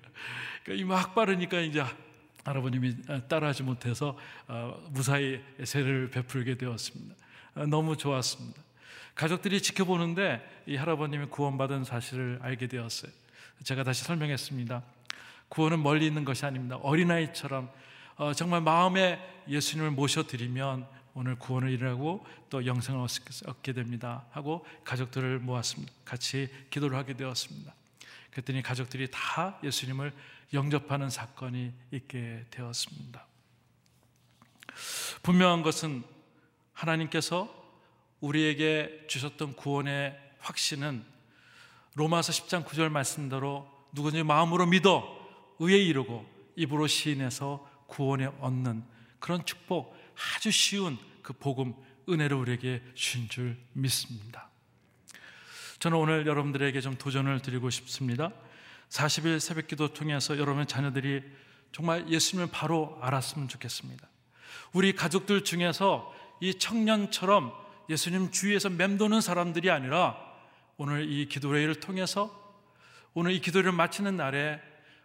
그러니까 막 빠르니까 이제 할아버님이 따라하지 못해서 어, 무사히 세례를 베풀게 되었습니다. 어, 너무 좋았습니다. 가족들이 지켜보는데 이 할아버님이 구원받은 사실을 알게 되었어요. 제가 다시 설명했습니다. 구원은 멀리 있는 것이 아닙니다. 어린아이처럼 어, 정말 마음에 예수님을 모셔드리면 오늘 구원을 이루고 또 영생을 얻게 됩니다. 하고 가족들을 모았습니다. 같이 기도를 하게 되었습니다. 그랬더니 가족들이 다 예수님을 영접하는 사건이 있게 되었습니다. 분명한 것은 하나님께서 우리에게 주셨던 구원의 확신은 로마서 10장 9절 말씀대로 누구든지 마음으로 믿어 의에 이르고 입으로 시인해서 구원에 얻는 그런 축복 아주 쉬운 그 복음 은혜를 우리에게 주신 줄 믿습니다. 저는 오늘 여러분들에게 좀 도전을 드리고 싶습니다. 40일 새벽 기도 통해서 여러분의 자녀들이 정말 예수님을 바로 알았으면 좋겠습니다. 우리 가족들 중에서 이 청년처럼 예수님 주위에서 맴도는 사람들이 아니라 오늘 이 기도회를 통해서 오늘 이 기도를 마치는 날에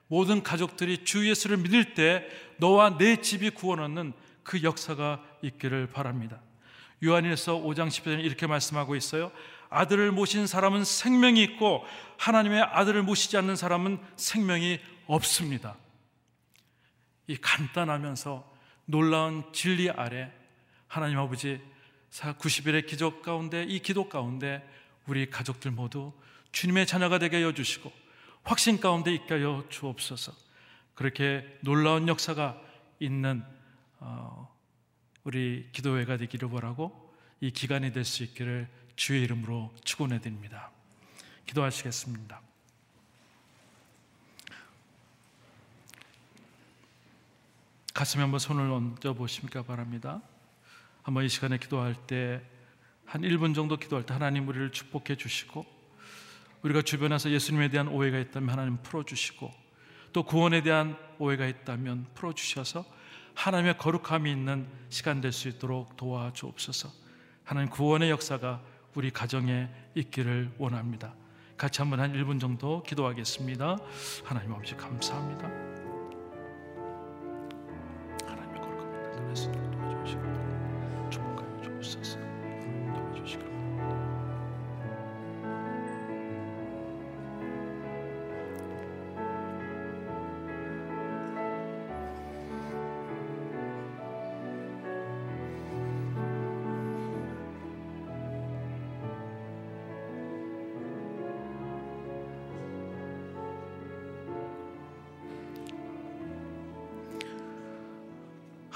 모든 가족들이 주 예수를 믿을 때 너와 내 집이 구원 얻는 그 역사가 있기를 바랍니다. 요한일서 5장 10절에 이렇게 말씀하고 있어요. 아들을 모신 사람은 생명이 있고 하나님의 아들을 모시지 않는 사람은 생명이 없습니다. 이 간단하면서 놀라운 진리 아래 하나님 아버지 90일의 기적 가운데 이 기도 가운데 우리 가족들 모두 주님의 자녀가 되게 하여 주시고 확신 가운데 있게 하여 주옵소서. 그렇게 놀라운 역사가 있는 어, 우리 기도회가 되기를 바라고 이 기간이 될 수 있기를 주의 이름으로 축원해 드립니다. 기도하시겠습니다. 가슴에 한번 손을 얹어 보십니까 바랍니다. 한번 이 시간에 기도할 때 한 1분 정도 기도할 때 하나님 우리를 축복해 주시고 우리가 주변에서 예수님에 대한 오해가 있다면 하나님 풀어 주시고 또 구원에 대한 오해가 있다면 풀어 주셔서 하나님의 거룩함이 있는 시간 될 수 있도록 도와주옵소서. 하나님 구원의 역사가 우리 가정에 있기를 원합니다. 같이 한번 한 1분 정도 기도하겠습니다. 하나님 아버지 감사합니다. 하나님의 거룩함을 도와주시고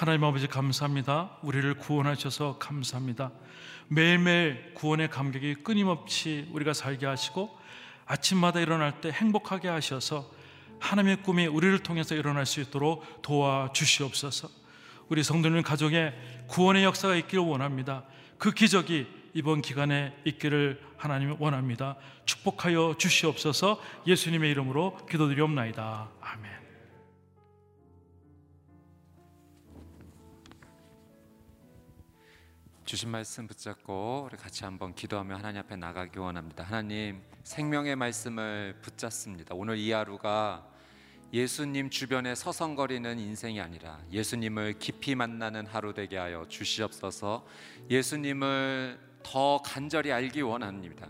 하나님 아버지 감사합니다. 우리를 구원하셔서 감사합니다. 매일매일 구원의 감격이 끊임없이 우리가 살게 하시고 아침마다 일어날 때 행복하게 하셔서 하나님의 꿈이 우리를 통해서 일어날 수 있도록 도와주시옵소서. 우리 성도님 가정에 구원의 역사가 있기를 원합니다. 그 기적이 이번 기간에 있기를 하나님 원합니다. 축복하여 주시옵소서. 예수님의 이름으로 기도드리옵나이다. 아멘. 주신 말씀 붙잡고 우리 같이 한번 기도하며 하나님 앞에 나가기 원합니다. 하나님 생명의 말씀을 붙잡습니다. 오늘 이 하루가 예수님 주변에 서성거리는 인생이 아니라 예수님을 깊이 만나는 하루 되게 하여 주시옵소서. 예수님을 더 간절히 알기 원합니다.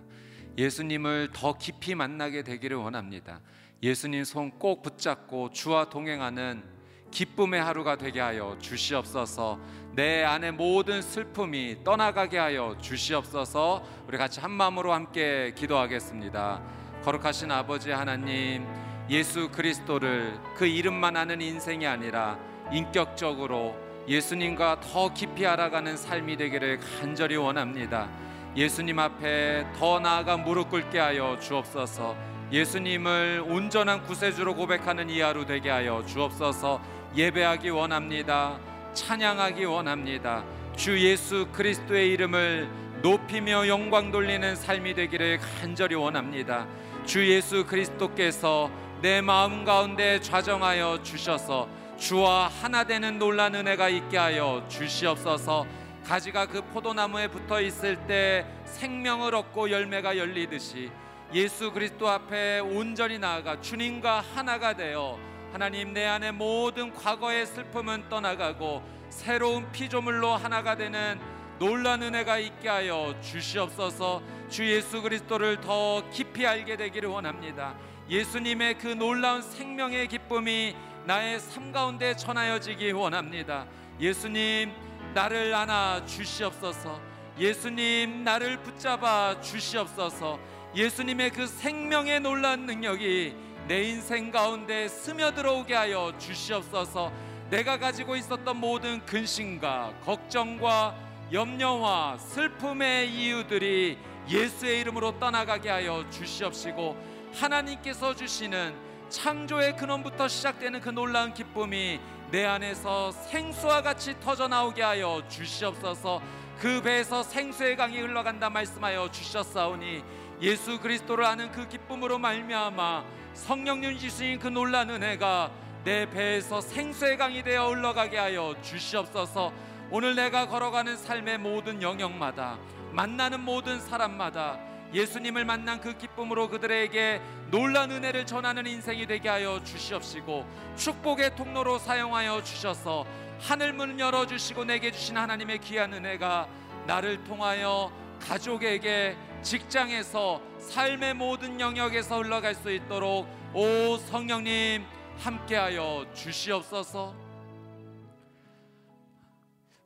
예수님을 더 깊이 만나게 되기를 원합니다. 예수님 손 꼭 붙잡고 주와 동행하는 기쁨의 하루가 되게 하여 주시옵소서. 내 안의 모든 슬픔이 떠나가게 하여 주시옵소서. 우리 같이 한 마음으로 함께 기도하겠습니다. 거룩하신 아버지 하나님 예수 그리스도를 그 이름만 아는 인생이 아니라 인격적으로 예수님과 더 깊이 알아가는 삶이 되기를 간절히 원합니다. 예수님 앞에 더 나아가 무릎 꿇게 하여 주옵소서. 예수님을 온전한 구세주로 고백하는 이 하루 되게 하여 주옵소서. 예배하기 원합니다. 찬양하기 원합니다. 주 예수 그리스도의 이름을 높이며 영광 돌리는 삶이 되기를 간절히 원합니다. 주 예수 그리스도께서 내 마음 가운데 좌정하여 주셔서 주와 하나 되는 놀란 은혜가 있게 하여 주시옵소서. 가지가 그 포도나무에 붙어 있을 때 생명을 얻고 열매가 열리듯이 예수 그리스도 앞에 온전히 나아가 주님과 하나가 되어 하나님 내 안에 모든 과거의 슬픔은 떠나가고 새로운 피조물로 하나가 되는 놀란 은혜가 있게 하여 주시옵소서. 주 예수 그리스도를 더 깊이 알게 되기를 원합니다. 예수님의 그 놀라운 생명의 기쁨이 나의 삶 가운데 전하여지기 원합니다. 예수님 나를 안아 주시옵소서. 예수님 나를 붙잡아 주시옵소서. 예수님의 그 생명의 놀란 능력이 내 인생 가운데 스며들어오게 하여 주시옵소서. 내가 가지고 있었던 모든 근심과 걱정과 염려와 슬픔의 이유들이 예수의 이름으로 떠나가게 하여 주시옵시고 하나님께서 주시는 창조의 근원부터 시작되는 그 놀라운 기쁨이 내 안에서 생수와 같이 터져 나오게 하여 주시옵소서. 그 배에서 생수의 강이 흘러간다 말씀하여 주셨사오니 예수 그리스도를 아는 그 기쁨으로 말미암아 성령님 주신 그 놀란 은혜가 내 배에서 생수의 강이 되어 흘러가게 하여 주시옵소서. 오늘 내가 걸어가는 삶의 모든 영역마다 만나는 모든 사람마다 예수님을 만난 그 기쁨으로 그들에게 놀란 은혜를 전하는 인생이 되게 하여 주시옵시고 축복의 통로로 사용하여 주셔서 하늘 문 열어 주시고 내게 주신 하나님의 귀한 은혜가 나를 통하여 가족에게 직장에서 삶의 모든 영역에서 흘러갈 수 있도록 오 성령님 함께하여 주시옵소서.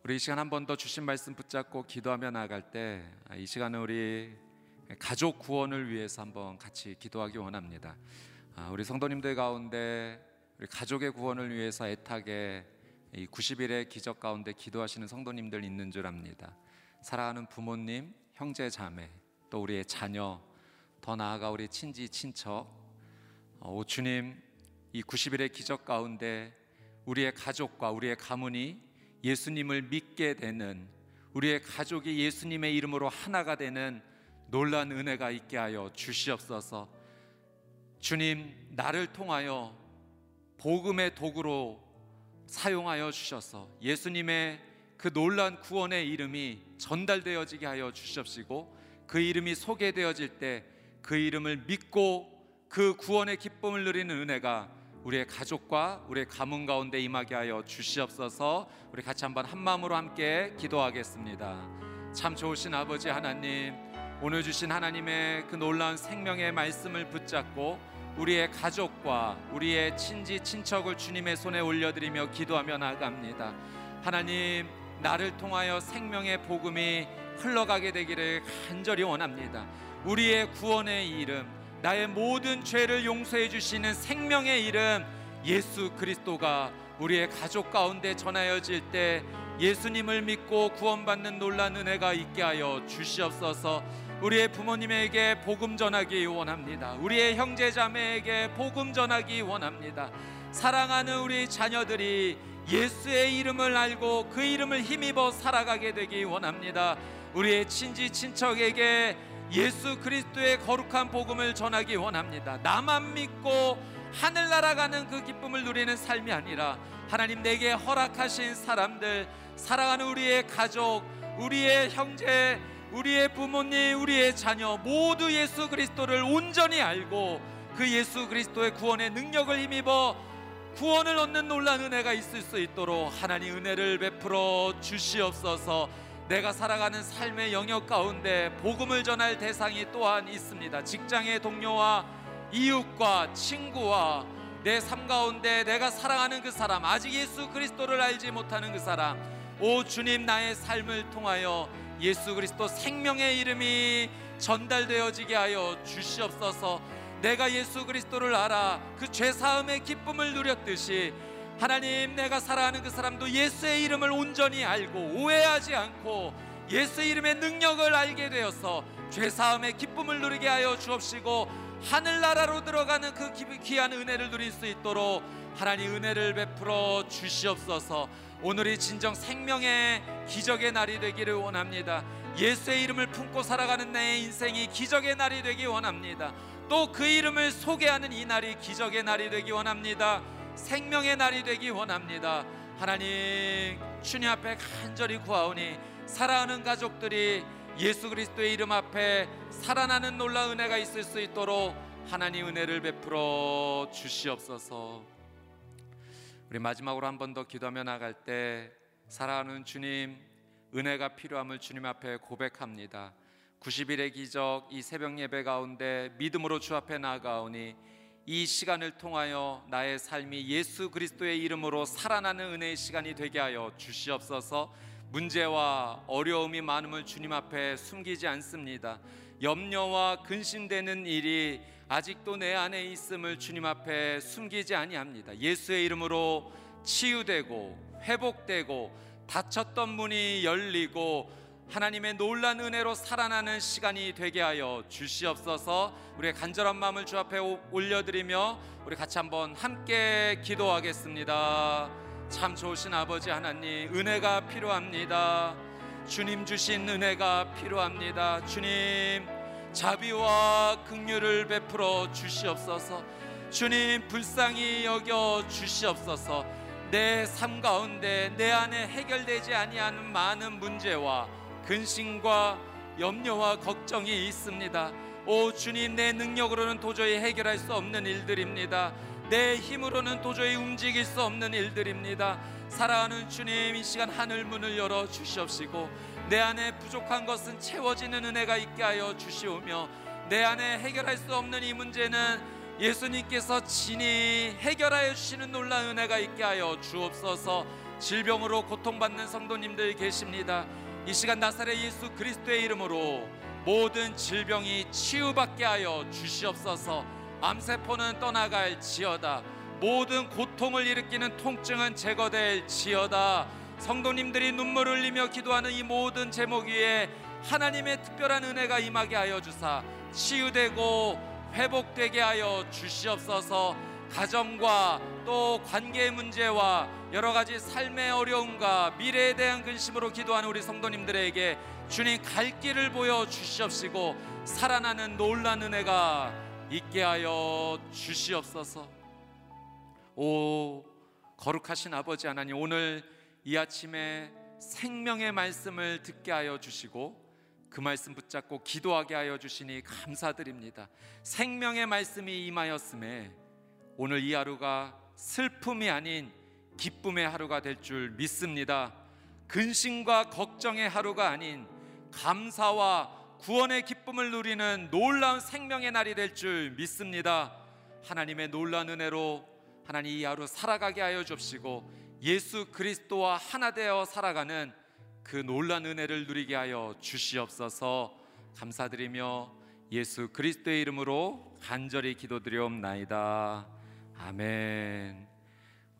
우리 이 시간 한 번 더 주신 말씀 붙잡고 기도하며 나아갈 때 이 시간은 우리 가족 구원을 위해서 한번 같이 기도하기 원합니다. 아, 우리 성도님들 가운데 우리 가족의 구원을 위해서 애타게 이 90일의 기적 가운데 기도하시는 성도님들 있는 줄 압니다. 사랑하는 부모님, 형제 자매, 또 우리의 자녀, 더 나아가 우리 친지 친척, 어, 오 주님 이 90일의 기적 가운데 우리의 가족과 우리의 가문이 예수님을 믿게 되는 우리의 가족이 예수님의 이름으로 하나가 되는 놀란 은혜가 있게 하여 주시옵소서. 주님, 나를 통하여 복음의 도구로 사용하여 주셔서 예수님의 그 놀란 구원의 이름이 전달되어지게 하여 주시옵시고 그 이름이 소개되어질 때 그 이름을 믿고 그 구원의 기쁨을 누리는 은혜가 우리의 가족과 우리의 가문 가운데 임하게 하여 주시옵소서. 우리 같이 한번 한 마음으로 함께 기도하겠습니다. 참 좋으신 아버지 하나님, 오늘 주신 하나님의 그 놀라운 생명의 말씀을 붙잡고 우리의 가족과 우리의 친지 친척을 주님의 손에 올려드리며 기도하며 나갑니다. 하나님, 나를 통하여 생명의 복음이 흘러가게 되기를 간절히 원합니다. 우리의 구원의 이름, 나의 모든 죄를 용서해 주시는 생명의 이름 예수 그리스도가 우리의 가족 가운데 전하여질 때 예수님을 믿고 구원받는 놀란 은혜가 있게 하여 주시옵소서. 우리의 부모님에게 복음 전하기 원합니다. 우리의 형제 자매에게 복음 전하기 원합니다. 사랑하는 우리 자녀들이 예수의 이름을 알고 그 이름을 힘입어 살아가게 되기 원합니다. 우리의 친지 친척에게 예수 그리스도의 거룩한 복음을 전하기 원합니다. 나만 믿고 하늘나라 가는 그 기쁨을 누리는 삶이 아니라 하나님 내게 허락하신 사람들, 사랑하는 우리의 가족, 우리의 형제, 우리의 부모님, 우리의 자녀 모두 예수 그리스도를 온전히 알고 그 예수 그리스도의 구원의 능력을 힘입어 구원을 얻는 놀란 은혜가 있을 수 있도록 하나님 은혜를 베풀어 주시옵소서. 내가 살아가는 삶의 영역 가운데 복음을 전할 대상이 또한 있습니다. 직장의 동료와 이웃과 친구와 내 삶 가운데 내가 사랑하는 그 사람, 아직 예수 그리스도를 알지 못하는 그 사람, 오 주님 나의 삶을 통하여 예수 그리스도 생명의 이름이 전달되어지게 하여 주시옵소서. 내가 예수 그리스도를 알아 그 죄사함의 기쁨을 누렸듯이 하나님 내가 사랑하는 그 사람도 예수의 이름을 온전히 알고 오해하지 않고 예수의 이름의 능력을 알게 되어서 죄사함의 기쁨을 누리게 하여 주옵시고 하늘나라로 들어가는 그 귀한 은혜를 누릴 수 있도록 하나님 은혜를 베풀어 주시옵소서. 오늘이 진정 생명의 기적의 날이 되기를 원합니다. 예수의 이름을 품고 살아가는 내 인생이 기적의 날이 되기 원합니다 또 그 이름을 소개하는 이 날이 기적의 날이 되기 원합니다 생명의 날이 되기 원합니다. 하나님 주님 앞에 간절히 구하오니 사랑하는 가족들이 예수 그리스도의 이름 앞에 살아나는 놀라운 은혜가 있을 수 있도록 하나님 은혜를 베풀어 주시옵소서. 우리 마지막으로 한 번 더 기도하며 나갈 때 사랑하는 주님 은혜가 필요함을 주님 앞에 고백합니다. 90일의 기적 이 새벽 예배 가운데 믿음으로 주 앞에 나아가오니 이 시간을 통하여 나의 삶이 예수 그리스도의 이름으로 살아나는 은혜의 시간이 되게 하여 주시옵소서. 문제와 어려움이 많음을 주님 앞에 숨기지 않습니다. 염려와 근심되는 일이 아직도 내 안에 있음을 주님 앞에 숨기지 아니합니다. 예수의 이름으로 치유되고 회복되고 닫혔던 문이 열리고 하나님의 놀란 은혜로 살아나는 시간이 되게 하여 주시옵소서. 우리의 간절한 마음을 주 앞에 올려드리며 우리 같이 한번 함께 기도하겠습니다. 참 좋으신 아버지 하나님 은혜가 필요합니다. 주님 주신 은혜가 필요합니다. 주님 자비와 긍휼을 베풀어 주시옵소서. 주님 불쌍히 여겨 주시옵소서. 내 삶 가운데 내 안에 해결되지 아니하는 많은 문제와 근심과 염려와 걱정이 있습니다. 오 주님 내 능력으로는 도저히 해결할 수 없는 일들입니다. 내 힘으로는 도저히 움직일 수 없는 일들입니다. 사랑하는 주님 이 시간 하늘 문을 열어 주시옵시고 내 안에 부족한 것은 채워지는 은혜가 있게 하여 주시오며 내 안에 해결할 수 없는 이 문제는 예수님께서 친히 해결하여 주시는 놀라운 은혜가 있게 하여 주옵소서 질병으로 고통받는 성도님들 계십니다. 이 시간 나사렛 예수 그리스도의 이름으로 모든 질병이 치유받게 하여 주시옵소서. 암세포는 떠나갈 지어다. 모든 고통을 일으키는 통증은 제거될 지어다. 성도님들이 눈물을 흘리며 기도하는 이 모든 제목 위에 하나님의 특별한 은혜가 임하게 하여 주사 치유되고 회복되게 하여 주시옵소서 가정과 또 관계 문제와 여러 가지 삶의 어려움과 미래에 대한 근심으로 기도하는 우리 성도님들에게 주님 갈 길을 보여 주시옵시고 살아나는 놀란 은혜가 있게 하여 주시옵소서. 오 거룩하신 아버지 하나님 오늘 이 아침에 생명의 말씀을 듣게 하여 주시고 그 말씀 붙잡고 기도하게 하여 주시니 감사드립니다. 생명의 말씀이 임하였음에 오늘 이 하루가 슬픔이 아닌 기쁨의 하루가 될 줄 믿습니다. 근심과 걱정의 하루가 아닌 감사와 구원의 기쁨을 누리는 놀라운 생명의 날이 될 줄 믿습니다. 하나님의 놀라운 은혜로 하나님 이 하루 살아가게 하여 주옵시고 예수 그리스도와 하나 되어 살아가는 그 놀란 은혜를 누리게 하여 주시옵소서 감사드리며 예수 그리스도의 이름으로 간절히 기도드리옵나이다. 아멘.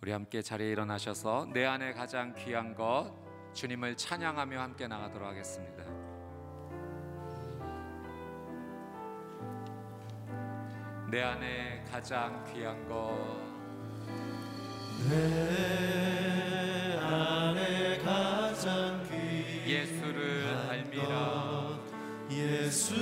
우리 함께 자리에 일어나셔서 내 안에 가장 귀한 것 주님을 찬양하며 함께 나가도록 하겠습니다. 내 안에 가장 귀한 것 내 안에 가장 귀한 예수를 알미라 예수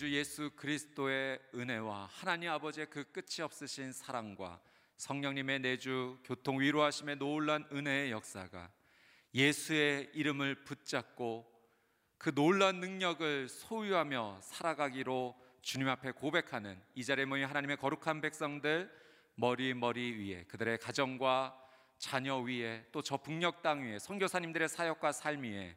주 예수 그리스도의 은혜와 하나님 아버지의 그 끝이 없으신 사랑과 성령님의 내주 교통 위로하심의 놀란 은혜의 역사가 예수의 이름을 붙잡고 그 놀란 능력을 소유하며 살아가기로 주님 앞에 고백하는 이 자리에 모인 하나님의 거룩한 백성들 머리 머리 위에 그들의 가정과 자녀 위에 또 저 북녘 땅 위에 선교사님들의 사역과 삶 위에